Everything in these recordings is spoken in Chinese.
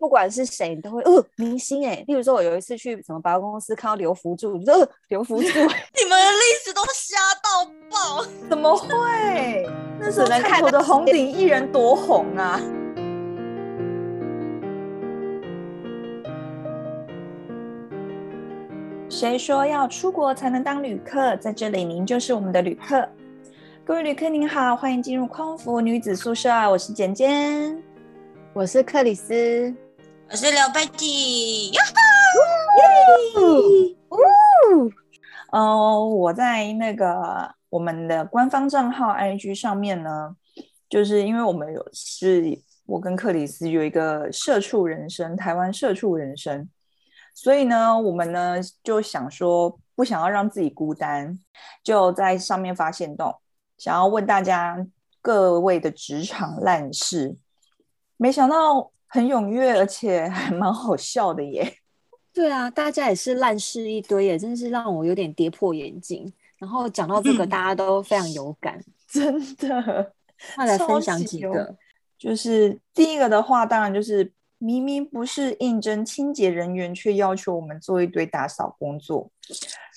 不管是谁，你都会呃明星哎。例如说，我有一次去什么百货公司看到刘福柱，你说呃刘福柱，你们的历史都瞎到爆，怎么会？那时候看我的红顶艺人多红啊！谁说要出国才能当旅客？在这里，您就是我们的旅客。各位旅客您好，欢迎进入空服女子宿舍，我是简简，我是克里斯，我是刘佩蒂。哟吼！哦，我在那个我们的官方账号 IG 上面呢，就是因为我们有是我跟克里斯有一个社畜人生，台湾社畜人生，所以呢，我们呢就想说不想要让自己孤单，就在上面发现动。想要问大家各位的职场烂事，没想到很踊跃，而且还蛮好笑的耶。对啊，大家也是烂事一堆耶，真是让我有点跌破眼镜。然后讲到这个，大家都非常有感，嗯、真的。那来分享几个，就是第一个的话，当然就是明明不是应征清洁人员，却要求我们做一堆打扫工作，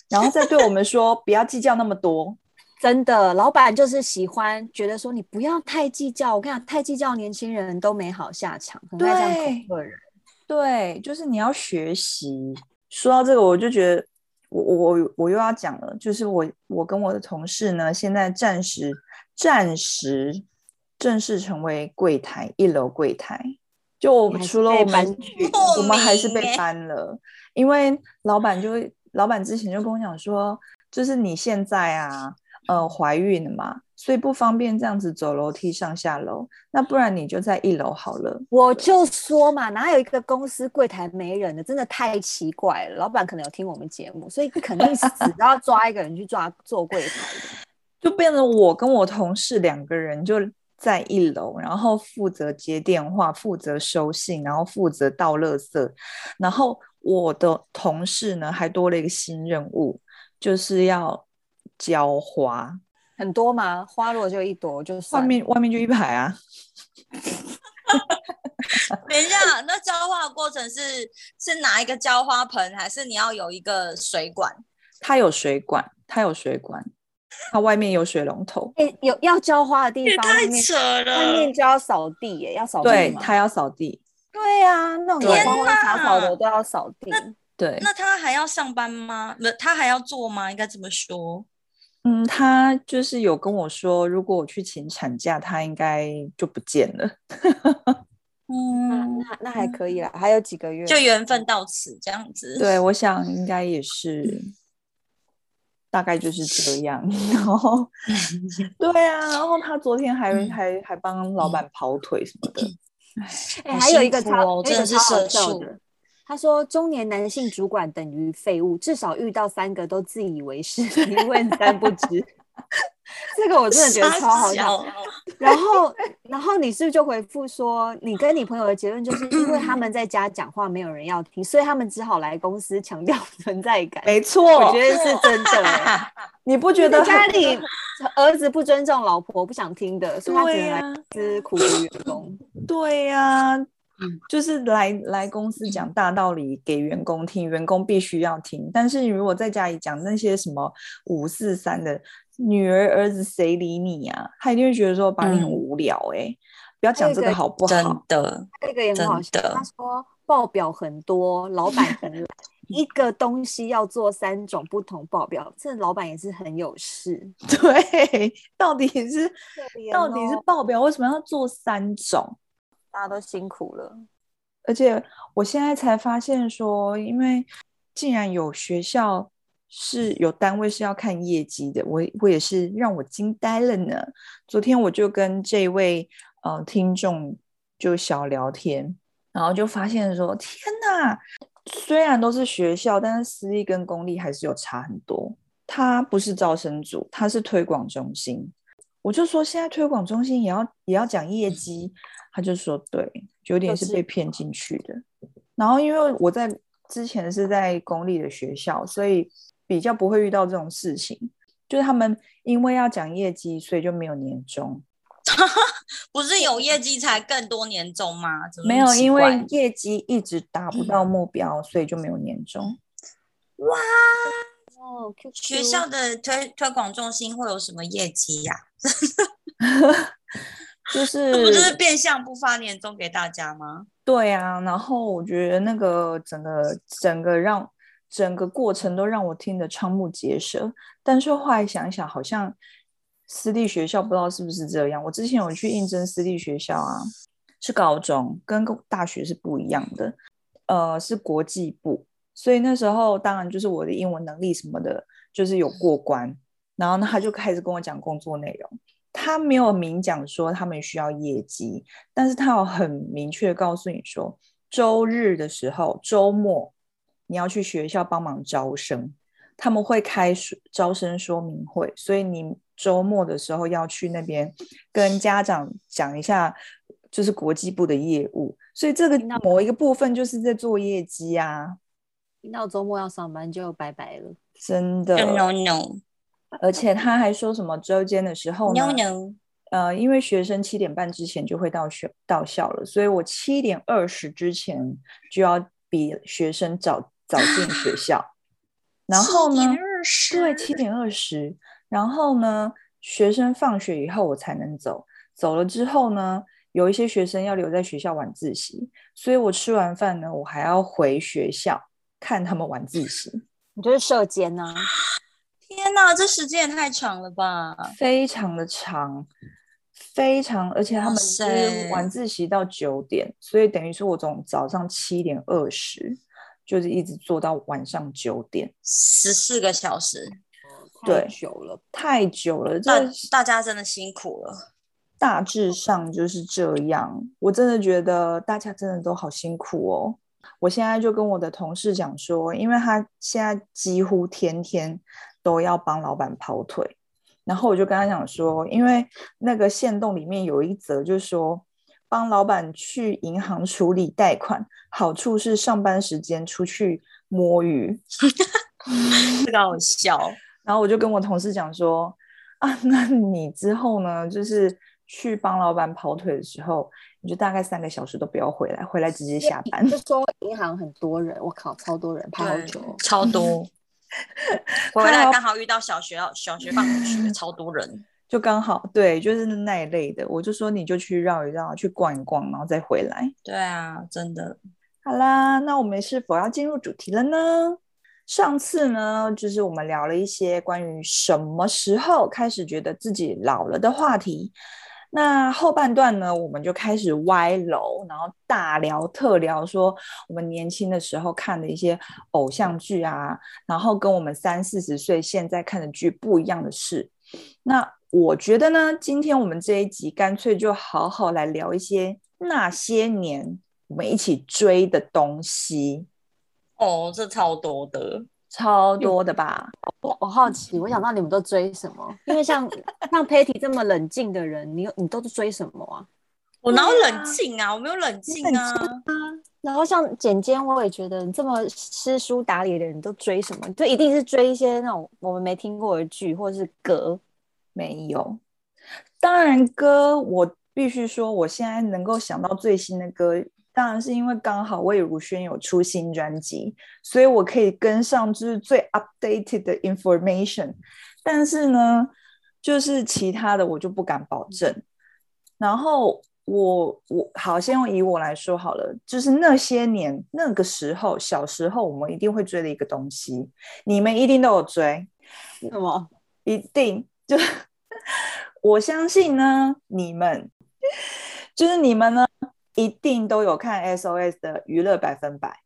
然后再对我们说不要计较那么多。真的，老板就是喜欢觉得说你不要太计较。我跟你讲，太计较，年轻人都没好下场。对，对，就是你要学习。说到这个，我就觉得我我我又要讲了，就是我我跟我的同事呢，现在暂时暂时正式成为柜台一楼柜台。就我除了我们，我们还是被搬了，因为老板就老板之前就跟我讲说，就是你现在啊。呃，怀孕了嘛，所以不方便这样子走楼梯上下楼。那不然你就在一楼好了。我就说嘛，哪有一个公司柜台没人的？真的太奇怪了。老板可能有听我们节目，所以肯定是死都要抓一个人去抓做柜台的。就变成我跟我同事两个人就在一楼，然后负责接电话，负责收信，然后负责倒垃圾。然后我的同事呢，还多了一个新任务，就是要。浇花很多吗？花落就一朵，就外面外面就一排啊。等一下，那浇花的过程是是拿一个浇花盆，还是你要有一个水管？它有水管，它有水管，它外面有水龙头。欸、有要浇花的地方，太扯了。外面就要扫地耶，要扫地。对，它要扫地。对呀、啊，那种花花草草的都要扫地。对，那他还要上班吗？不，他还要做吗？应该这么说。嗯，他就是有跟我说，如果我去请产假，他应该就不见了。嗯，那那还可以啦，还有几个月，就缘分到此这样子。对，我想应该也是，大概就是这样。然后，对啊，然后他昨天还、嗯、还还帮老板跑腿什么的。哎、欸，还有一个超，真的是社畜。他说：“中年男性主管等于废物，至少遇到三个都自以为是，一问三不知。”这个我真的觉得超好笑。然后，然后你是不是就回复说，你跟你朋友的结论就是因为他们在家讲话没有人要听，所以他们只好来公司强调 存在感。没错，我觉得是真的。你不觉得家里儿子不尊重老婆，不想听的，所以他只能来公司苦读员工。对呀、啊。就是来来公司讲大道理给员工听，员工必须要听。但是你如果在家里讲那些什么五四三的，女儿儿子谁理你啊？他一定会觉得说把你很无聊哎、欸嗯，不要讲这个好不好？真的，这个也很好笑。他说报表很多，老板很懒，一个东西要做三种不同报表，这老板也是很有事。对，到底是到底是报表为什么要做三种？大家都辛苦了，而且我现在才发现说，因为竟然有学校是有单位是要看业绩的，我我也是让我惊呆了呢。昨天我就跟这位呃听众就小聊天，然后就发现说，天哪，虽然都是学校，但是私立跟公立还是有差很多。他不是招生组，他是推广中心。我就说现在推广中心也要也要讲业绩。他就说：“对，有点是被骗进去的。然后因为我在之前是在公立的学校，所以比较不会遇到这种事情。就是他们因为要讲业绩，所以就没有年终。不是有业绩才更多年终吗？没有，因为业绩一直达不到目标，嗯、所以就没有年终。哇哦，学校的推推广中心会有什么业绩呀、啊？就是不就是变相不发年终给大家吗？对啊，然后我觉得那个整个整个让整个过程都让我听得瞠目结舌，但是后来想想，好像私立学校不知道是不是这样。我之前有去应征私立学校啊，是高中，跟大学是不一样的，呃，是国际部，所以那时候当然就是我的英文能力什么的，就是有过关，然后呢，他就开始跟我讲工作内容。他没有明讲说他们需要业绩，但是他有很明确告诉你说，周日的时候、周末你要去学校帮忙招生，他们会开招生说明会，所以你周末的时候要去那边跟家长讲一下，就是国际部的业务。所以这个某一个部分就是在做业绩啊。听到周末要上班就拜拜了，真的。No no。而且他还说什么周间的时候呢？No, no. 呃，因为学生七点半之前就会到学到校了，所以我七点二十之前就要比学生早早进学 校。然后呢？对，七点二十。然后呢？学生放学以后我才能走。走了之后呢？有一些学生要留在学校晚自习，所以我吃完饭呢，我还要回学校看他们晚自习。你就是舍监呢？天哪，这时间也太长了吧！非常的长，非常，而且他们是晚自习到九点，所以等于说我从早上七点二十，就是一直做到晚上九点，十四个小时，对，太久了，太久了，大大家真的辛苦了。大致上就是这样，我真的觉得大家真的都好辛苦哦。我现在就跟我的同事讲说，因为他现在几乎天天。都要帮老板跑腿，然后我就跟他讲说，因为那个线动里面有一则，就是说帮老板去银行处理贷款，好处是上班时间出去摸鱼，这个好笑。然后我就跟我同事讲说，啊，那你之后呢，就是去帮老板跑腿的时候，你就大概三个小时都不要回来，回来直接下班。就说银行很多人，我靠，超多人，排好久，超多。回来刚好遇到小学，小学放学，超多人，就刚好对，就是那一类的。我就说你就去绕一绕，去逛一逛，然后再回来。对啊，真的。好啦，那我们是否要进入主题了呢？上次呢，就是我们聊了一些关于什么时候开始觉得自己老了的话题。那后半段呢，我们就开始歪楼，然后大聊特聊，说我们年轻的时候看的一些偶像剧啊，然后跟我们三四十岁现在看的剧不一样的事。那我觉得呢，今天我们这一集干脆就好好来聊一些那些年我们一起追的东西。哦，这超多的。超多的吧，我我好奇，我想到你们都追什么？因为像像 Patty 这么冷静的人，你你都是追什么啊？我哪有冷静啊？我没有冷静啊。然后像简简，我也觉得你这么知书达理的人，都追什么？就一定是追一些那种我们没听过的剧，或者是歌？没有。当然歌，我必须说，我现在能够想到最新的歌。当然是因为刚好魏如萱有出新专辑，所以我可以跟上就是最 updated 的 information。但是呢，就是其他的我就不敢保证。然后我我好，先用以我来说好了，就是那些年那个时候小时候我们一定会追的一个东西，你们一定都有追，什么？一定就 我相信呢，你们就是你们呢。一定都有看 SOS 的娱乐百分百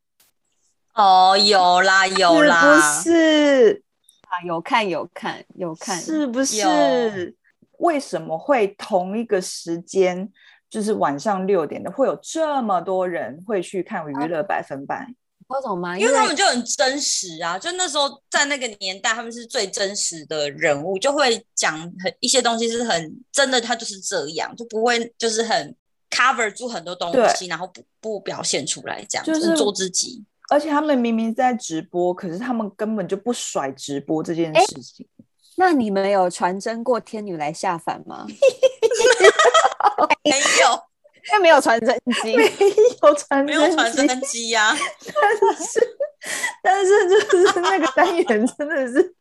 哦，有啦有啦，是不是啊？有看有看有看，是不是？为什么会同一个时间，就是晚上六点的，会有这么多人会去看娱乐百分百？为什么吗？因为他们就很真实啊，就那时候在那个年代，他们是最真实的人物，就会讲很一些东西是很真的，他就是这样，就不会就是很。Cover 住很多东西，然后不不表现出来，这样就是做自己。而且他们明明在直播，可是他们根本就不甩直播这件事情。那你们有传真过天女来下凡吗？没有，因为没有传真机，没有传没有传真机呀。但是，但是就是那个单元真的是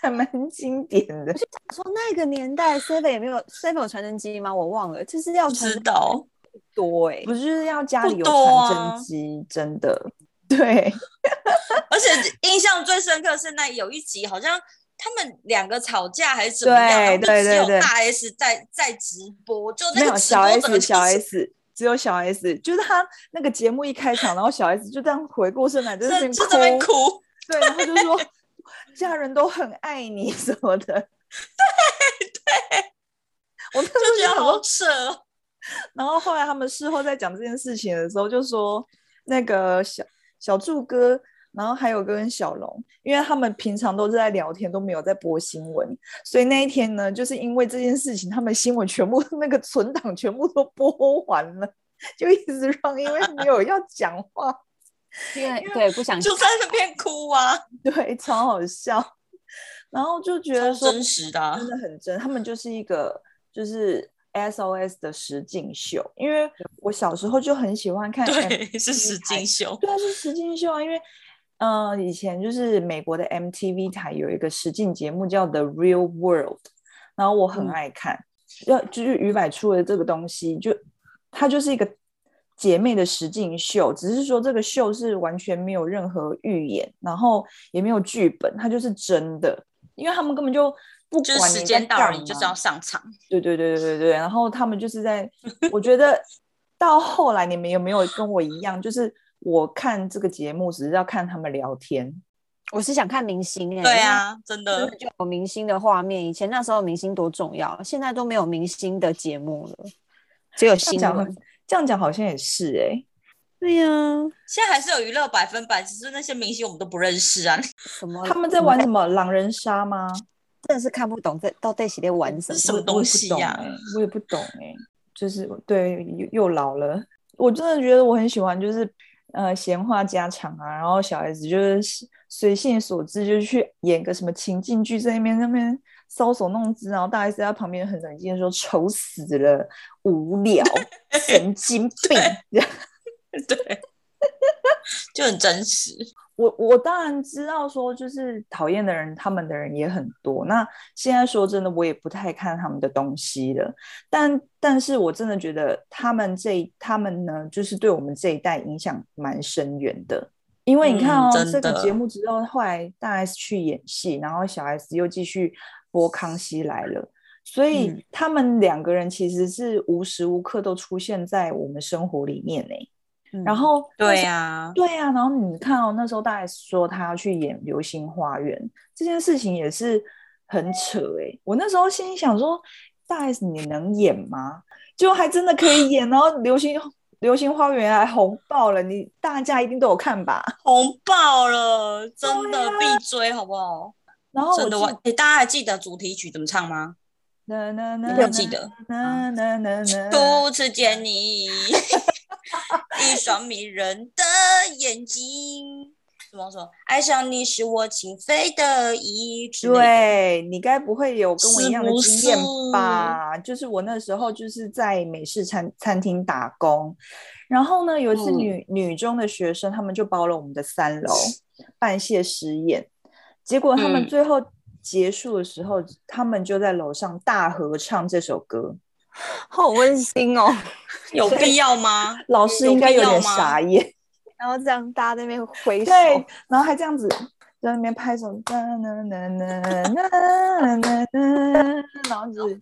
还蛮经典的。我就想说那个年代 Seven 也没有 Seven 有传真机吗？我忘了，就是要知道多哎、欸，不是就是要家里有传真机，真的。对，而且印象最深刻是那有一集，好像他们两个吵架还是怎么样，对对对，只有大 S 在在直播，就那个小 S 小 S 只有小 S，就是他那个节目一开场，然后小 S 就这样回过身来，就在那边哭，哭，对，然后就说家人都很爱你什么的，对对，我就觉得好扯。然后后来他们事后在讲这件事情的时候，就说那个小。小柱哥，然后还有个跟小龙，因为他们平常都是在聊天，都没有在播新闻，所以那一天呢，就是因为这件事情，他们新闻全部那个存档全部都播完了，就一直让，因为没有要讲话，因为对不想就在那边哭啊，对，超好笑，然后就觉得说真实的，真的很真，他们就是一个就是。SOS 的实境秀，因为我小时候就很喜欢看，对，是实境秀，对啊，是实境秀啊。因为，嗯、呃，以前就是美国的 MTV 台有一个实境节目叫 The Real World，然后我很爱看，要、嗯、就是于百出的这个东西，就它就是一个姐妹的实境秀，只是说这个秀是完全没有任何预演，然后也没有剧本，它就是真的，因为他们根本就。不管时间到了，你就是要上场。对对对对对对，然后他们就是在，我觉得到后来你们有没有跟我一样，就是我看这个节目只是要看他们聊天，我是想看明星哎。对啊，真的就有明星的画面。以前那时候明星多重要，现在都没有明星的节目了，只有新闻。这样讲好像也是哎、欸。对呀、啊，现在还是有娱乐百分百，只是那些明星我们都不认识啊。什么？他们在玩什么狼人杀吗？真的是看不懂在到底是在玩什么什么东西呀、啊？我也不懂哎、欸，就是对又又老了。我真的觉得我很喜欢，就是呃闲话家常啊，然后小孩子就是随性所致，就去演个什么情境剧，在那边那边搔首弄姿，然后大 S 在旁边很冷静的说：“丑死了，无聊，神经病。”对，就很真实。我我当然知道说，就是讨厌的人，他们的人也很多。那现在说真的，我也不太看他们的东西了。但但是我真的觉得他们这他们呢，就是对我们这一代影响蛮深远的。因为你看哦，嗯、这个节目之后，后来大 S 去演戏，然后小 S 又继续播《康熙来了》，所以他们两个人其实是无时无刻都出现在我们生活里面呢。然后对呀，对呀，然后你看哦，那时候大 S 说他要去演《流星花园》这件事情也是很扯哎。我那时候心里想说，大 S 你能演吗？就还真的可以 演，然后《流星流星花园》还红爆了，你大家一定都有看吧？红爆了，真的必追，好不好？然后真的，哎，大家还记得主题曲怎么唱吗？你不记得？初次见你。一双迷人的眼睛，怎么说？爱上你是我情非得已。对，你该不会有跟我一样的经验吧？是是就是我那时候就是在美式餐餐厅打工，然后呢，有一次女、嗯、女中的学生他们就包了我们的三楼办谢师宴，结果他们最后结束的时候他们就在楼上大合唱这首歌 好温馨哦 有必要吗？老师应该有点傻眼。然后这样大家在那边回对然后还这样子在那边拍手呐呐呐呐呐呐呐呐然后就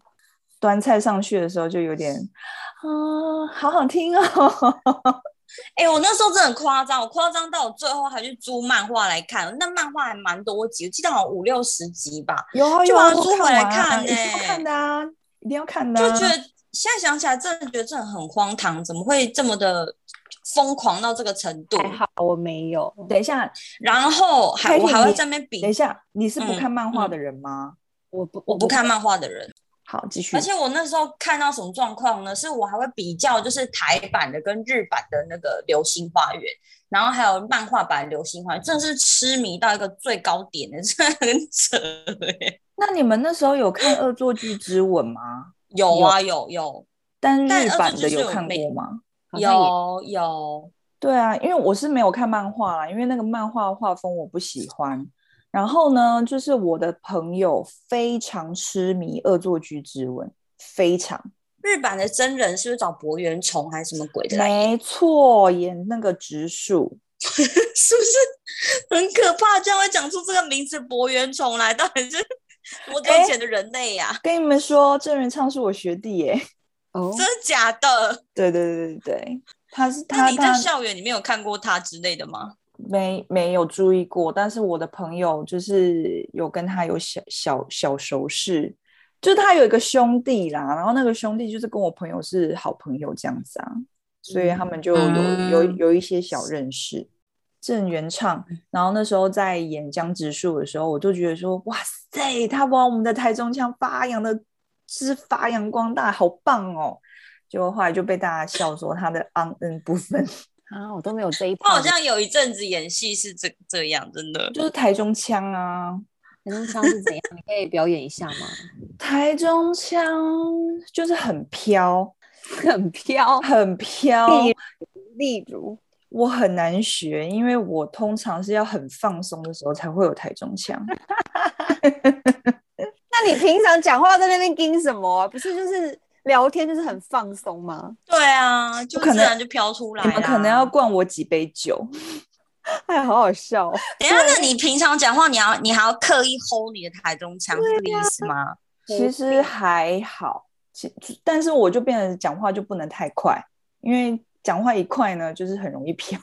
端菜上去的时候就有点啊好好听哦。哎、欸，我那时候真的很夸张，我夸张到我最后还去租漫画来看，那漫画还蛮多集，我记得好像五六十集吧，有啊，就把它租回来看呢、欸，好看的啊。一定要看的、啊，就觉得现在想起来，真的觉得真的很荒唐，怎么会这么的疯狂到这个程度？还好我没有。等一下，然后还我还会在那边比。等一下，你是不看漫画的人吗？我不，我不看漫画的人。好，继续。而且我那时候看到什么状况呢？是我还会比较，就是台版的跟日版的那个《流星花园》，然后还有漫画版《流星花园》，真的是痴迷到一个最高点的，真的很扯哎。那你们那时候有看《恶作剧之吻》吗？有啊，有有。但日版的有看过吗？有有。对啊，因为我是没有看漫画啦，因为那个漫画画风我不喜欢。然后呢，就是我的朋友非常痴迷《恶作剧之吻》，非常。日版的真人是不是找柏原崇还是什么鬼的？没错，演那个直树，是不是很可怕？居然会讲出这个名字柏原崇来，到底是多久以前的人类呀、啊？跟你们说，郑元畅是我学弟耶。哦，真的假的？对对对对对。他是他，那你在校园里面有看过他之类的吗？没，没有注意过。但是我的朋友就是有跟他有小小小熟识，就他有一个兄弟啦，然后那个兄弟就是跟我朋友是好朋友这样子啊，所以他们就有、嗯、有有一些小认识。郑元畅，然后那时候在演江直树的时候，我就觉得说，哇塞，他把我们的台中腔发扬的是发扬光大，好棒哦。结果后来就被大家笑说他的昂嗯部分啊，我都没有这一。他好像有一阵子演戏是这这样，真的就是台中腔啊。台中腔是怎样？你可以表演一下吗？台中腔就是很飘，很飘，很飘。例如，例如我很难学，因为我通常是要很放松的时候才会有台中腔。那你平常讲话在那边盯什么啊？不是就是？聊天就是很放松吗？对啊，就自然就飘出来。你们可能要灌我几杯酒，哎，好好笑。等下，那你平常讲话，你要你还要刻意 hold 你的台中腔，是这个意思吗？其实还好，其但是我就变成讲话就不能太快，因为讲话一快呢，就是很容易飘。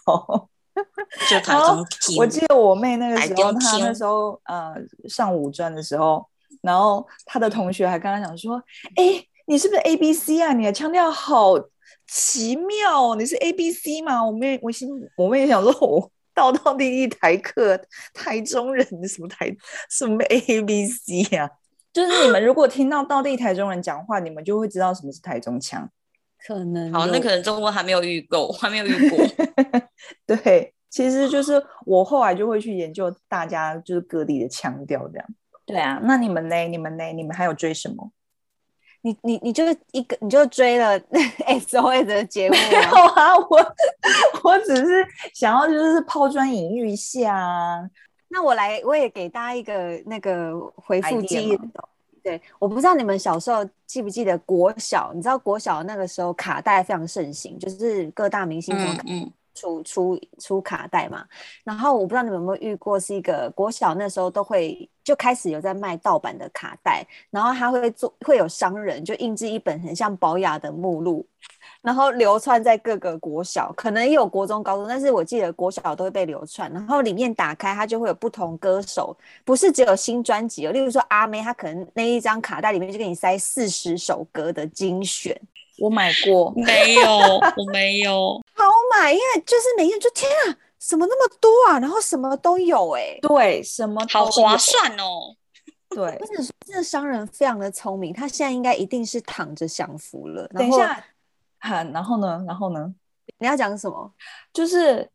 就台中 腔。我记得我妹那个时候，她那时候呃上五专的时候，然后她的同学还跟她讲说：“哎、欸。”你是不是 A B C 啊？你的腔调好奇妙哦！你是 A B C 吗？我妹，我心，我妹想说，我道道地地台客，台中人，什么台，什么 A B C 啊？就是你们如果听到道地台中人讲话，你们就会知道什么是台中腔。可能好，那可能中文还没有遇过，还没有遇过。对，其实就是我后来就会去研究大家就是各地的腔调这样。对啊，那你们呢？你们呢？你们还有追什么？你你你就一个你就追了 SOS 的节目？没有啊，我我只是想要就是抛砖引玉一下啊。那我来，我也给大家一个那个回复记忆。对，我不知道你们小时候记不记得国小？你知道国小那个时候卡带非常盛行，就是各大明星都出、出出卡带嘛。然后我不知道你们有没有遇过，是一个国小那时候都会。就开始有在卖盗版的卡带，然后他会做，会有商人就印制一本很像宝雅的目录，然后流窜在各个国小，可能也有国中、高中，但是我记得国小都会被流窜。然后里面打开，它就会有不同歌手，不是只有新专辑哦。例如说阿妹，她可能那一张卡带里面就给你塞四十首歌的精选。我买过，没有，我没有。好买，因为就是每天就天啊。什么那么多啊？然后什么都有哎、欸，对，什么好划算哦。对，真的是这商人非常的聪明，他现在应该一定是躺着享福了。等一下，喊，然后呢？然后呢？你要讲什么？就是，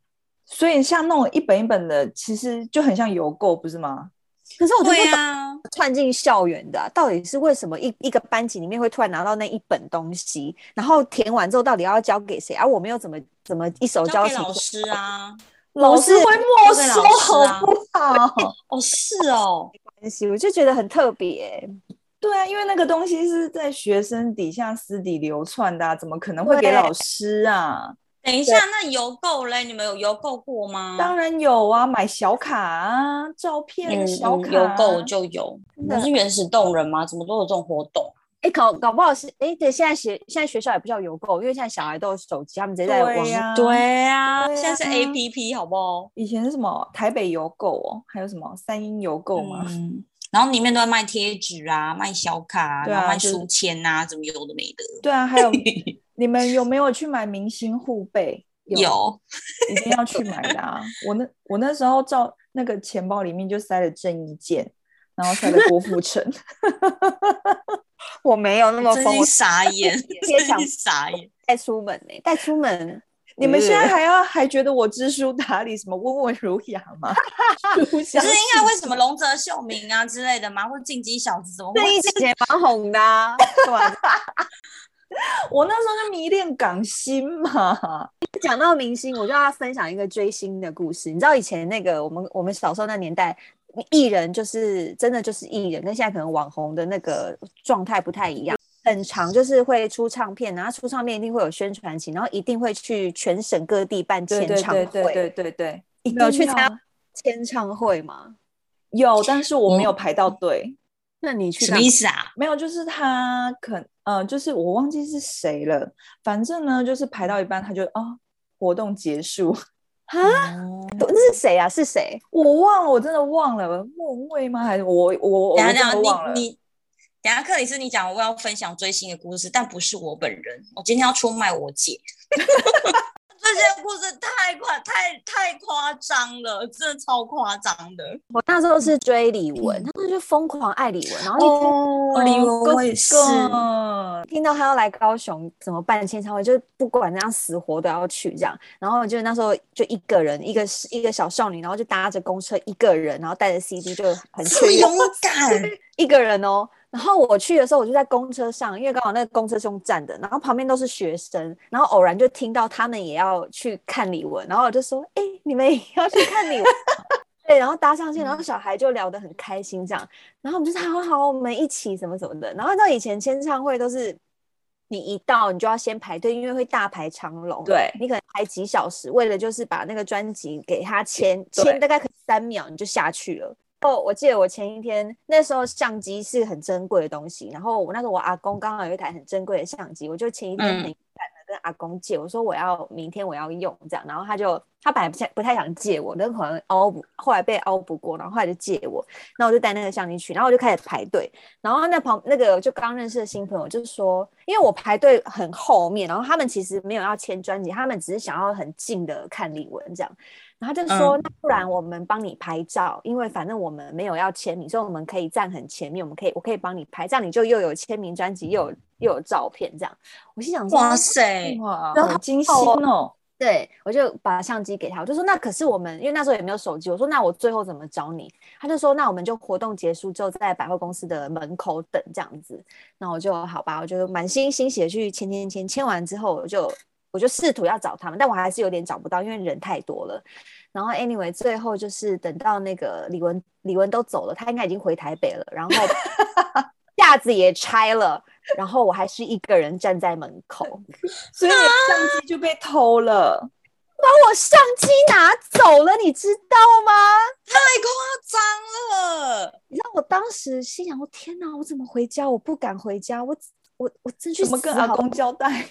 所以像那种一本一本的，其实就很像邮购，不是吗？可是我觉得啊，窜进校园的、啊，到底是为什么一一个班级里面会突然拿到那一本东西，然后填完之后到底要交给谁？而、啊、我没有怎么怎么一手交给老师啊。老师会没收，好不好？哦，是哦，没关系，我就觉得很特别。对啊，因为那个东西是在学生底下私底流窜的、啊，怎么可能会给老师啊？等一下，那邮购嘞？你们有邮购过吗？当然有啊，买小卡啊，照片小卡，邮、嗯、购就有。你是原始动人吗？怎么都有这种活动？哎、欸，搞搞不好是哎、欸，对，现在学现在学校也不叫邮购，因为现在小孩都有手机，他们直接在网。对呀、啊，对啊，现在是 APP，好不好？以前是什么台北邮购哦，还有什么三英邮购吗？嗯，然后里面都在卖贴纸啊，卖小卡，对啊，然后卖书签啊，怎么有的没的。对啊，还有你们有没 有去买明星护贝？有，一定要去买的啊！我那我那时候照那个钱包里面就塞了郑伊健，然后塞了郭富城。我没有那么疯，傻眼，真傻眼，带出门呢、欸？带出门，你们现在还要还觉得我知书达理，什么温文儒雅吗？不是应该为什么龙泽秀明啊之类的吗？或者进击小子怎么会？这一节蛮红的、啊，对吧？我那时候就迷恋港星嘛。讲到明星，我就要分享一个追星的故事。你知道以前那个我们我们小时候那年代，艺人就是真的就是艺人，跟现在可能网红的那个状态不太一样。很长就是会出唱片，然后出唱片一定会有宣传期，然后一定会去全省各地办签唱会。对对对对对对，一定有去参加签唱会吗？有，但是我没有排到队。嗯、那你去什么意思啊？没有，就是他可呃，就是我忘记是谁了。反正呢，就是排到一半，他就哦，活动结束。啊？那是谁啊？是谁？我忘了，我真的忘了。莫文蔚吗？还是我我我真的忘了。你等下，克里斯，你讲我要分享追星的故事，但不是我本人。我今天要出卖我姐。这些故事太夸太太夸张了，真的超夸张的。我那时候是追李玟，嗯、他们就疯狂爱李玟，然后哦、李玟我也是，听到他要来高雄怎么办签唱会，就是不管怎样死活都要去这样。然后就那时候就一个人，一个一个小少女，然后就搭着公车一个人，然后带着 CD 就很勇敢，一个人哦。然后我去的时候，我就在公车上，因为刚好那个公车是用站的，然后旁边都是学生，然后偶然就听到他们也要去看李玟，然后我就说：“哎，你们也要去看李玟？” 对，然后搭上去，然后小孩就聊得很开心，这样，然后我们就说：“好好，我们一起什么什么的。”然后到以前签唱会都是你一到你就要先排队，因为会大排长龙，对，你可能排几小时，为了就是把那个专辑给他签，签大概可能三秒你就下去了。哦，我记得我前一天那时候相机是很珍贵的东西，然后我那时候我阿公刚好有一台很珍贵的相机，我就前一天很赶的跟阿公借，我说我要明天我要用这样，然后他就他本来不太不太想借我，但可能拗不，后来被拗不过，然后后来就借我，那我就带那个相机去，然后我就开始排队，然后那旁那个就刚认识的新朋友就是说，因为我排队很后面，然后他们其实没有要签专辑，他们只是想要很近的看李玟这样。然后就说，那不然我们帮你拍照，嗯、因为反正我们没有要签名，所以我们可以站很前面，我们可以，我可以帮你拍，这样你就又有签名专辑，又有又有照片，这样。我心想说，哇塞，哇，好惊心哦！对，我就把相机给他，我就说，那可是我们，因为那时候也没有手机，我说，那我最后怎么找你？他就说，那我们就活动结束之后，在百货公司的门口等这样子。那我就好吧，我就满心欣喜的去签签签，签完之后我就。我就试图要找他们，但我还是有点找不到，因为人太多了。然后 anyway，最后就是等到那个李文，李文都走了，他应该已经回台北了。然后 架子也拆了，然后我还是一个人站在门口，所以相机就被偷了，把我相机拿走了，你知道吗？太夸张了！你知道我当时心想：我天哪，我怎么回家？我不敢回家，我我我真去怎么跟阿公交代？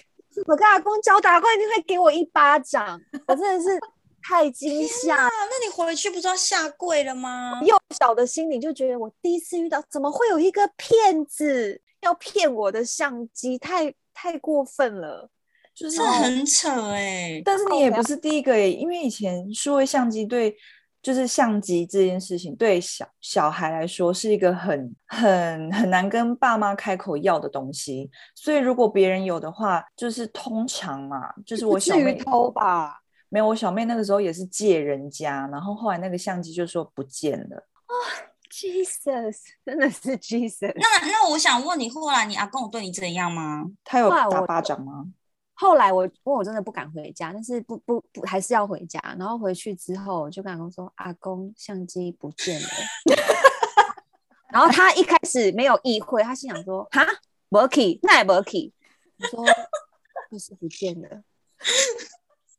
我跟阿公交代，阿公一定会给我一巴掌。我真的是 太惊吓。那你回去不是要下跪了吗？幼小的心里就觉得，我第一次遇到，怎么会有一个骗子要骗我的相机？太太过分了，就是很扯哎、欸。但是你也不是第一个哎、欸，因为以前数位相机对。就是相机这件事情，对小小孩来说是一个很很很难跟爸妈开口要的东西，所以如果别人有的话，就是通常嘛，就是我小妹偷吧，没有，我小妹那个时候也是借人家，然后后来那个相机就说不见了。啊，Jesus，真的是 Jesus。那那我想问你，后来你阿公有对你怎样吗？他有打巴掌吗？后来我，因为我真的不敢回家，但是不不不，还是要回家。然后回去之后，我就跟阿公说：“阿公，相机不见了。”然后他一开始没有意会，他心想说：“哈，没去，那也没去。”我说：“就是不见了。”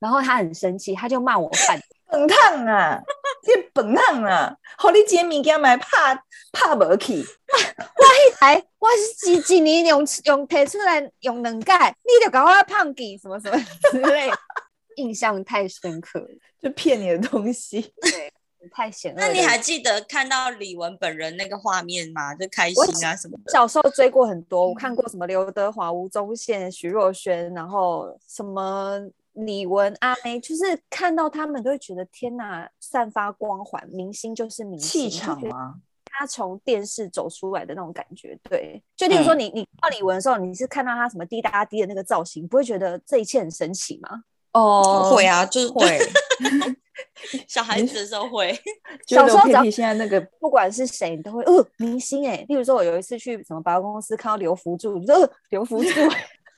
然后他很生气，他就骂我笨笨 烫啊，你笨烫啊，好你捡物件买怕怕没去。我一台，我是几几年用用提出来用两盖，你就搞我胖给什么什么之类，印象太深刻了，就骗你的东西，对，太险恶。那你还记得看到李玟本人那个画面吗？就开心啊什么的。小时候追过很多，我看过什么刘德华、吴宗宪、徐若瑄，然后什么李玟、阿妹，就是看到他们都会觉得天哪，散发光环，明星就是明星，气场吗？他从电视走出来的那种感觉，对，就例如说你，你你看李玟的时候，你是看到他什么滴答滴的那个造型，不会觉得这一切很神奇吗？哦，会啊，就是会。小孩子的时候会，小时候只要现在那个不管是谁，你都会呃明星哎。例如说，我有一次去什么百货公司看到刘福柱，你说呃刘福助，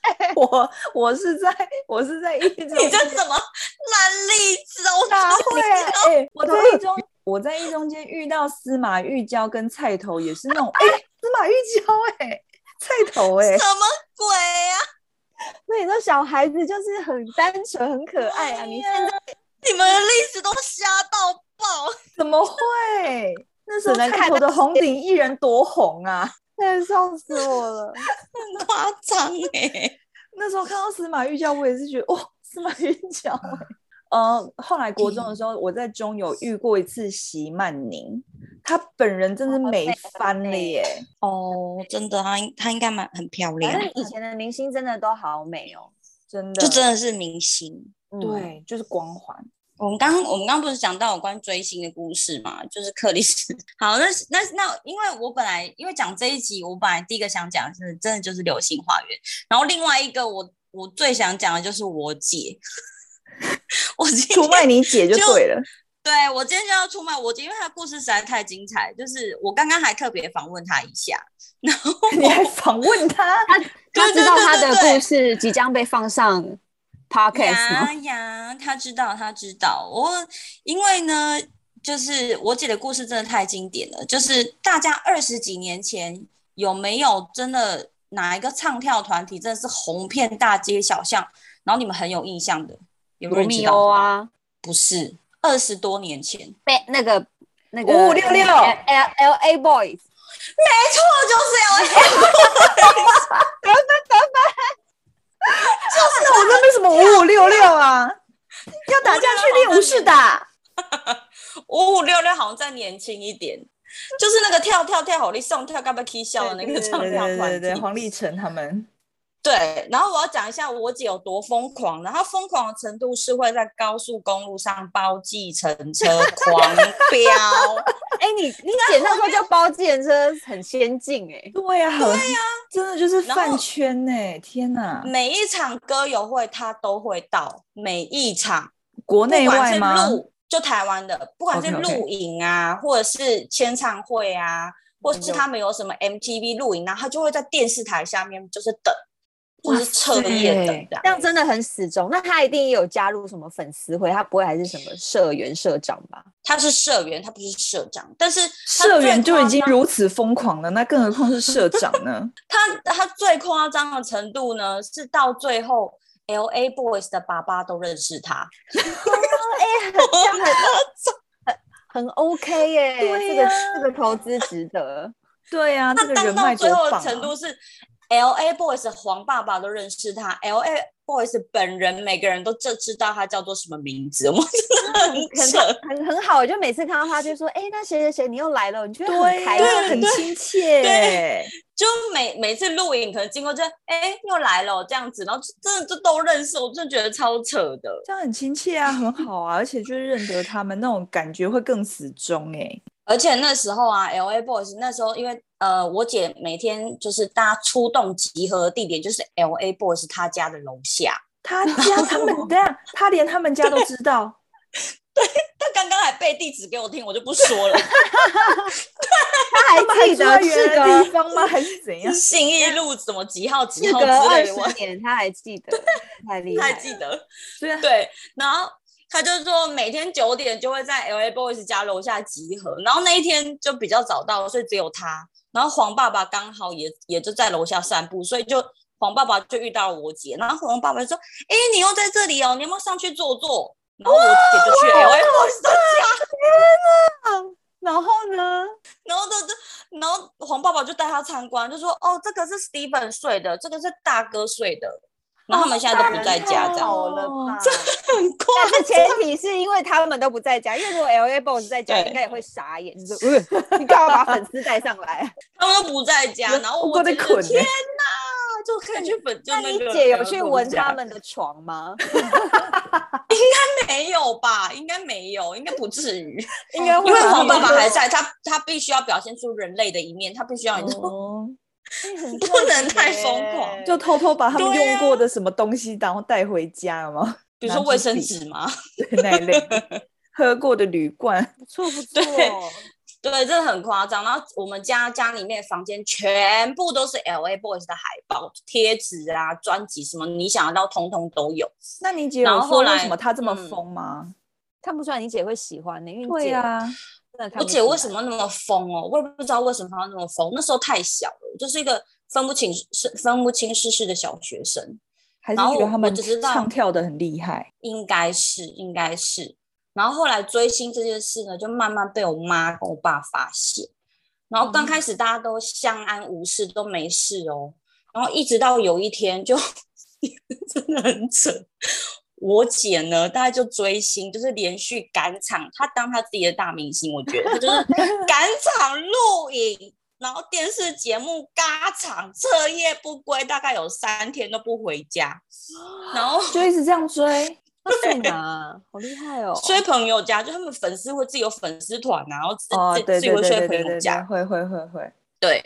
我我是在我是在一 中，你这什么烂例子我？哪会啊？哎、欸，我在一中，我在一中间遇到司马玉娇跟菜头也是那种，哎、欸，司马玉娇，哎，菜头，哎，什么鬼呀、啊？那你说小孩子就是很单纯、很可爱啊？你现在你们的历史都瞎到爆，怎么会？那时候菜头的红顶艺人多红啊！太笑死我了，很夸张哎！那时候看到司马玉娇，我也是觉得哇，司马玉娇哎。呃，后来国中的时候，我在中有遇过一次席曼宁，她本人真的美翻了耶！哦，真的，她她应该蛮很漂亮。反正以前的明星真的都好美哦，真的，就真的是明星，对，就是光环。我们刚我们刚不是讲到有关追星的故事嘛？就是克里斯。好，那那那，因为我本来因为讲这一集，我本来第一个想讲的是真的就是流星花园，然后另外一个我我最想讲的就是我姐。我出卖你姐就对了。对，我今天就要出卖我姐，因为她的故事实在太精彩。就是我刚刚还特别访问她一下，然后 你还访问她，她她知道她的故事即将被放上。呀呀，他知道，他知道。我因为呢，就是我姐的故事真的太经典了。就是大家二十几年前有没有真的哪一个唱跳团体真的是红遍大街小巷，然后你们很有印象的？有没有知道啊？不是，二十多年前，被那个那个五五六六 L L A Boys，没错，就是 L A Boys。得分，得分。就是我说为什么五五六六啊？要打架去练武士打。五五六六好像再年轻一点，就是那个跳跳跳好力送跳干巴 K 笑的那个唱跳团，对对对，黄立成他们。对，然后我要讲一下我姐有多疯狂，然后疯狂的程度是会在高速公路上包计程车 狂飙。哎、欸，你你姐那时候叫包计程车很先进哎、欸。对呀、啊，对呀、啊，真的就是饭圈哎、欸，天哪！每一场歌友会她都会到，每一场国内外吗？就台湾的，不管是录影啊，okay, okay. 或者是签唱会啊，或者是他们有什么 MTV 录影，然后他就会在电视台下面就是等。就是彻夜的，这样真的很死忠。那他一定也有加入什么粉丝会，他不会还是什么社员社长吧？他是社员，他不是社长。但是社员就已经如此疯狂了，那更何况是社长呢？他他最夸张的程度呢，是到最后 LA Boys 的爸爸都认识他。哎、欸，很很很很 OK 耶、欸，对呀、啊，这个这个投资值得。对呀、啊，他当到最后的程度是。啊 L A Boys 黄爸爸都认识他，L A Boys 本人每个人都就知道他叫做什么名字，我真的很扯，很很好。我就每次看到他，就说：“哎、欸，那谁谁谁，你又来了。”你觉得很开心，很亲切。对，就每每次录影可能经过就，哎又来了这样子，然后真的就都认识，我真的觉得超扯的。这样很亲切啊，很好啊，而且就是认得他们那种感觉会更死忠哎、欸。而且那时候啊，L A Boys 那时候因为。呃，我姐每天就是大家出动集合的地点就是 L A Boys 他家的楼下，他家他们这样，他连他们家都知道。对，他刚刚还背地址给我听，我就不说了。他还记得是个地方吗？还是怎样？信义路什么几号几号之类的？二十年他还记得，太厉害，他还记得。对对，然后他就说每天九点就会在 L A Boys 家楼下集合，然后那一天就比较早到，所以只有他。然后黄爸爸刚好也也就在楼下散步，所以就黄爸爸就遇到了我姐，然后黄爸爸说：“哎，你又在这里哦，你要不要上去坐坐？”然后我姐就去 L A Boys 的家，天哪！然后呢？然后就就然后黄爸爸就带他参观，就说：“哦，这个是 Steven 睡的，这个是大哥睡的。”然后他们现在都不在家，这样好了吧？这很前提是因为他们都不在家，因为如果 L A Boys 在家，应该也会傻眼，就说：“你干嘛把粉丝带上来？” 他们都不在家，然后我觉得天哪，就可以去粉，就那。你姐有去闻他们的床吗？应该没有吧？应该没有，应该不至于。应该因为黄爸爸还在，他他必须要表现出人类的一面，他必须要你知道。不能太疯狂，就偷偷把他们用过的什么东西，然后带回家吗？比如说卫生纸吗？对，那一类 喝过的铝罐，不错不错。对，真的很夸张。然后我们家家里面房间全部都是 LA Boys 的海报、贴纸啊、专辑什么，你想得到通通都有。那你姐有说为什么他这么疯吗？嗯、看不出来你姐会喜欢的，因为对啊，我姐为什么那么疯哦？我也不知道为什么她那么疯。那时候太小了，就是一个分不清是分不清世事的小学生。还是觉得他们只是唱跳的很厉害，应该是应该是。然后后来追星这件事呢，就慢慢被我妈跟我爸发现。然后刚开始大家都相安无事，都没事哦。然后一直到有一天就，就真的很扯。我姐呢，大概就追星，就是连续赶场，她当她自己的大明星，我觉得她就是 赶场录影，然后电视节目嘎场，彻夜不归，大概有三天都不回家，然后就一直这样追。对啊，好厉害哦！睡朋友家，就他们粉丝会自己有粉丝团，然后自、哦、自己会睡朋友家，会会会会。对，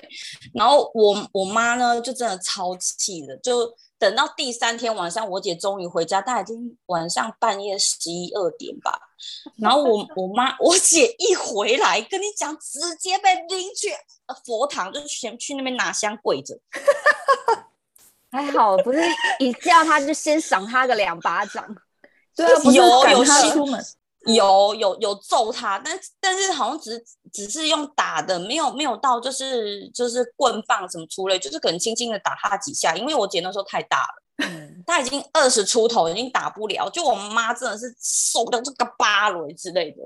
然后我我妈呢，就真的超气的，就等到第三天晚上，我姐终于回家，大概已经晚上半夜十一二点吧。然后我我妈我姐一回来，跟你讲，直接被拎去佛堂，就先去那边拿香跪着。还好不是一叫他就先赏他个两巴掌。对啊，不是赶他出门，有有有揍他，但但是好像只只是用打的，没有没有到就是就是棍棒什么之类，就是可能轻轻的打他几下。因为我姐那时候太大了，嗯，他已经二十出头，已经打不了。就我妈真的是受不了这个芭蕾之类的。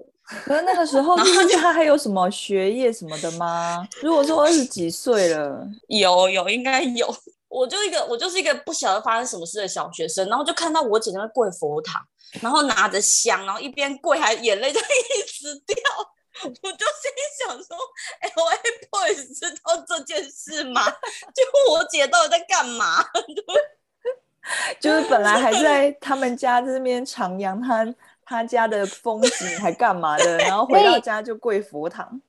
可是那个时候，就是他还有什么学业什么的吗？如果说二十几岁了，有有应该有。我就一个我就是一个不晓得发生什么事的小学生，然后就看到我姐在那跪佛堂。然后拿着香，然后一边跪还眼泪就一直掉，我就心想说：“LA Boys 知道这件事吗？就我姐到底在干嘛？” 就是本来还在他们家这边徜徉他他家的风景，还干嘛的？然后回到家就跪佛堂。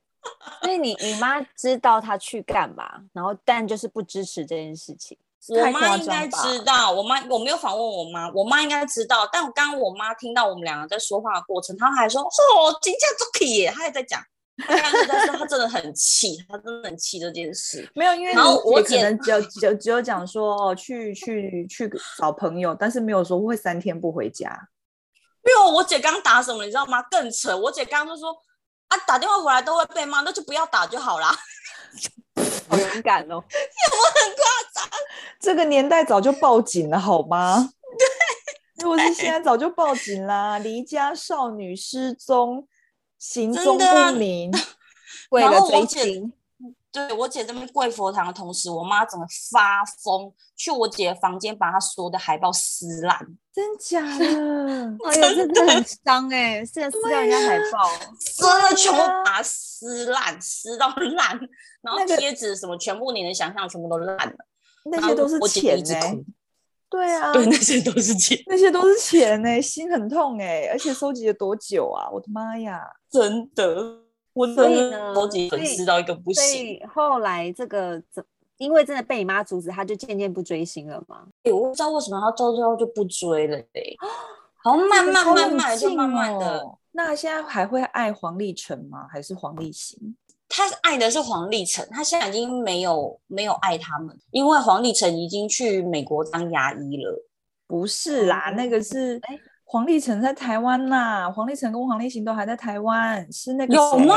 所以你你妈知道他去干嘛，然后但就是不支持这件事情。我妈应该知道，我妈我没有访问我妈，我妈应该知道。但我刚刚我妈听到我们两个在说话的过程，她还说：“哦，金价都可以。”她还在讲，她刚刚在说，她真的很气，她真的很气这件事。没有，因为然后我姐可能只有只有只有讲说哦，去去去找朋友，但是没有说会三天不回家。没有，我姐刚打什么你知道吗？更扯，我姐刚刚就说啊，打电话回来都会被骂，那就不要打就好啦。好 勇敢哦！有没有很夸张？这个年代早就报警了，好吗？对，如果是现在早就报警啦！离家少女失踪，行踪不明，为了追星。对，我姐这边跪佛堂的同时，我妈整个发疯，去我姐的房间把她所有的海报撕烂。真假的？哎呦，真的很伤哎、在撕掉人家海报，真的全部把它撕烂，撕到烂，然后贴纸什么全部你能想象全部都烂了。那些都是钱呢、欸？对啊，对，那些都是钱，那些都是钱呢、欸，心很痛哎、欸！而且收集了多久啊？我的妈呀！真的。我所以呢超级粉丝到一个不行。所以后来这个怎，因为真的被你妈阻止，他就渐渐不追星了嘛？我不知道为什么他到最后就不追了嘞、欸。好慢慢慢慢就慢慢的。那现在还会爱黄立成吗？还是黄立行？他爱的是黄立成，他现在已经没有没有爱他们，因为黄立成已经去美国当牙医了。不是啦，嗯、那个是哎。欸黄立成在台湾呐，黄立成跟黄立行都还在台湾，是那个有吗？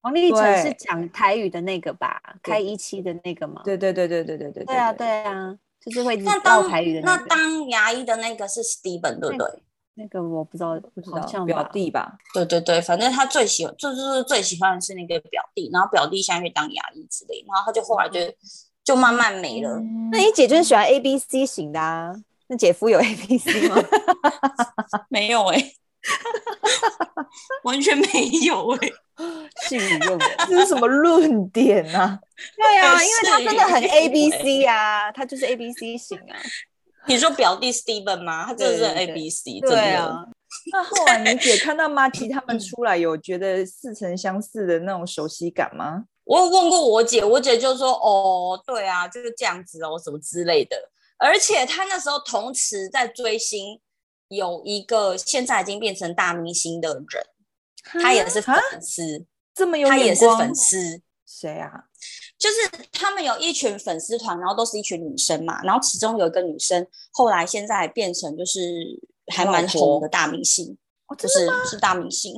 黄立成是讲台语的那个吧？开一期的那个吗？对对对对对对对。对啊对啊，就是会那当台语的那当牙医的那个是 Steven 对不对？那个我不知道，不知道像表弟吧？对对对，反正他最喜欢就是最喜欢的是那个表弟，然后表弟现在去当牙医之类，然后他就后来就就慢慢没了。那你姐就是喜欢 A B C 型的啊？那姐夫有 A B C 吗？没有哎、欸，完全没有哎、欸，信你用的，这是什么论点啊？对啊，因为他真的很 A B C 啊，他就是 A B C 型啊。你说表弟 Steven 吗？他真的是 A B C，对啊。那后来你姐看到马吉他们出来，有觉得似曾相似的那种熟悉感吗？我有问过我姐，我姐就说：“哦，对啊，就是这样子哦，什么之类的。”而且他那时候同时在追星，有一个现在已经变成大明星的人，他也是粉丝。这么有他也是粉丝。谁啊？就是他们有一群粉丝团，然后都是一群女生嘛，然后其中有一个女生，后来现在变成就是还蛮红的大明星，哦、就是是大明星，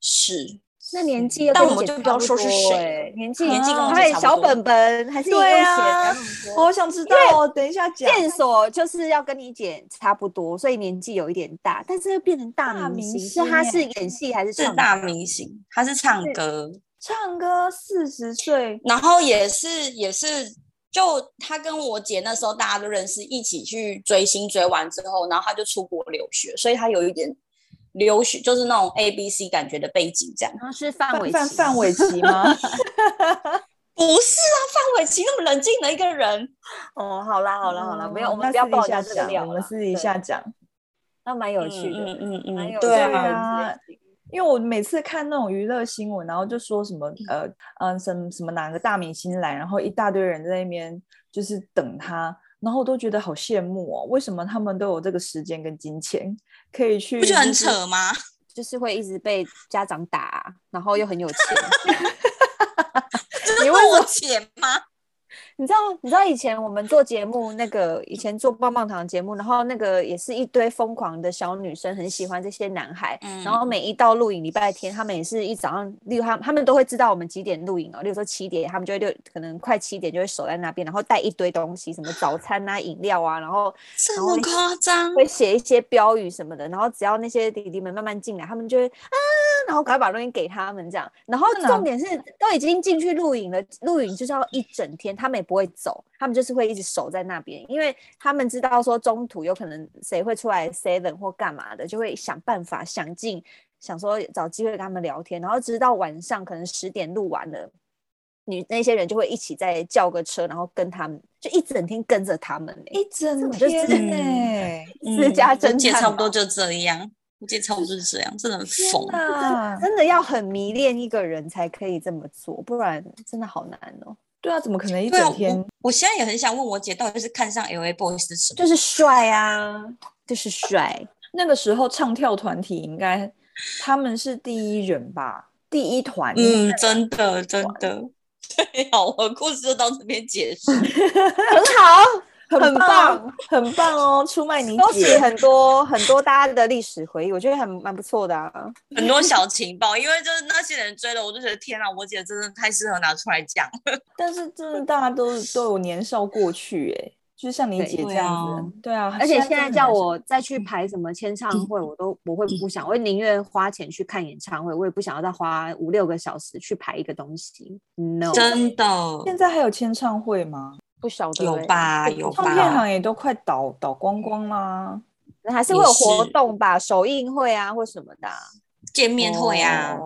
是。那年纪，但我们就不要说是谁，年纪年纪跟我还小本本，还是对啊，我想知道哦。等一下讲线索就是要跟你姐差不多，所以年纪有一点大，但是又变成大明星，是他是演戏还是唱？是大明星，他是唱歌，唱歌四十岁，然后也是也是，就他跟我姐那时候大家都认识，一起去追星，追完之后，然后他就出国留学，所以他有一点。留学就是那种 A B C 感觉的背景，这样。然后是范伟范范玮琪吗？不是啊，范玮琪那么冷静的一个人。哦，好啦，好啦，好啦，没有，我们不要爆一下这个料，我们私底下讲。那蛮有趣的，嗯嗯嗯，对啊。因为我每次看那种娱乐新闻，然后就说什么呃嗯什么什么哪个大明星来，然后一大堆人在那边就是等他。然后我都觉得好羡慕哦，为什么他们都有这个时间跟金钱可以去？不就很扯吗？就是会一直被家长打，然后又很有钱。你问我钱吗？你知道，你知道以前我们做节目，那个以前做棒棒糖节目，然后那个也是一堆疯狂的小女生，很喜欢这些男孩。嗯、然后每一到录影礼拜天，他们也是一早上，例如他们他们都会知道我们几点录影哦。例如说七点，他们就会六可能快七点就会守在那边，然后带一堆东西，什么早餐啊、饮料啊，然后 这么夸张，会写一些标语什么的。然后只要那些弟弟们慢慢进来，他们就会啊，然后赶快把录音给他们这样。然后重点是都已经进去录影了，录影就是要一整天，他们也不会走，他们就是会一直守在那边，因为他们知道说中途有可能谁会出来 seven 或干嘛的，就会想办法想尽想说找机会跟他们聊天，然后直到晚上可能十点录完了，你那些人就会一起再叫个车，然后跟他们就一整天跟着他们，一整天呢，私家侦探差不多就这样，我记得差不多就是这样，真的很疯啊，真的要很迷恋一个人才可以这么做，不然真的好难哦。对啊，怎么可能一整天？我，我现在也很想问我姐，到底是看上 LA Boys 是什么？就是帅啊，就是帅。那个时候唱跳团体应该他们是第一人吧，第一团。嗯，真的真的。对，好，我的故事就到这边结束，很好。很棒，很棒哦！出卖你姐，很多很多大家的历史回忆，我觉得很蛮不错的啊。很多小情报，因为就是那些人追了，我就觉得天啊，我姐真的太适合拿出来讲。但是真的大家都都有年少过去，哎，就是像你姐这样子，对啊。而且现在叫我再去排什么签唱会，我都我会不想，我宁愿花钱去看演唱会，我也不想要再花五六个小时去排一个东西。No，真的。现在还有签唱会吗？不晓得有吧，有吧，唱片行也都快倒倒光光啦，还是会有活动吧，首映会啊或什么的，见面会啊，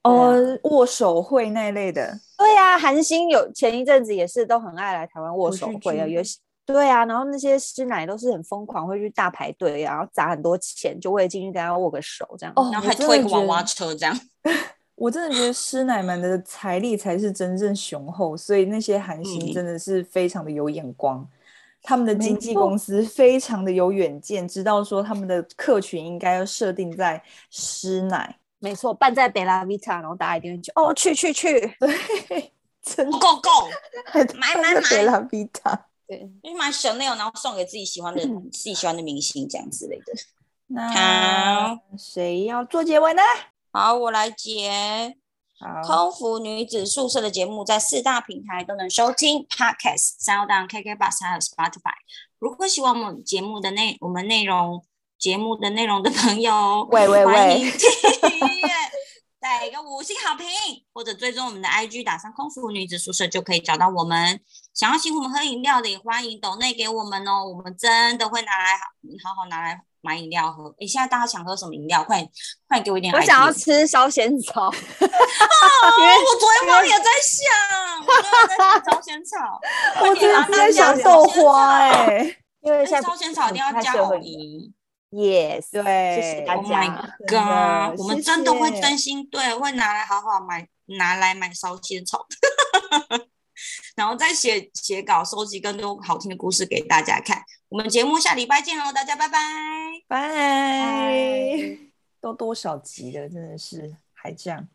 呃，握手会那一类的。对啊，韩星有前一阵子也是都很爱来台湾握手会啊，有对啊，然后那些师奶都是很疯狂，会去大排队啊，然后砸很多钱，就为了进去跟他握个手这样，然后还推个娃娃车这样。我真的觉得师奶们的财力才是真正雄厚，所以那些韩星真的是非常的有眼光，嗯、他们的经纪公司非常的有远见，知道说他们的客群应该要设定在师奶。没错，办在贝拉维塔，然后大家一定会去哦，去去去，对，真的够够，买买买贝拉维塔，对，你买 Chanel，然后送给自己喜欢的、嗯、自己喜欢的明星这样之类的。那好，谁要做结尾呢？好，我来接。空服女子宿舍的节目在四大平台都能收听，Podcast、SoundOn、KKBOX 还有 Spotify。如果喜欢我们节目的内我们内容节目的内容的朋友，喂喂喂，欢迎订阅，带一个五星好评，或者追踪我们的 IG，打上空服女子宿舍就可以找到我们。想要请我们喝饮料的，也欢迎抖内给我们哦，我们真的会拿来好好拿来。买饮料喝，哎，现在大家想喝什么饮料？快点，快点给我一点。我想要吃烧仙草。我昨天晚上也在想，我昨天在想烧仙草。我今天在想豆花，哎，因为烧仙草一定要加藕泥。Yes，对，谢谢大家。Oh my god，我们真的会真心对，会拿来好好买，拿来买烧仙草。然后再写写稿，收集更多好听的故事给大家看。我们节目下礼拜见喽，大家拜拜拜。都多少集了，真的是还这样。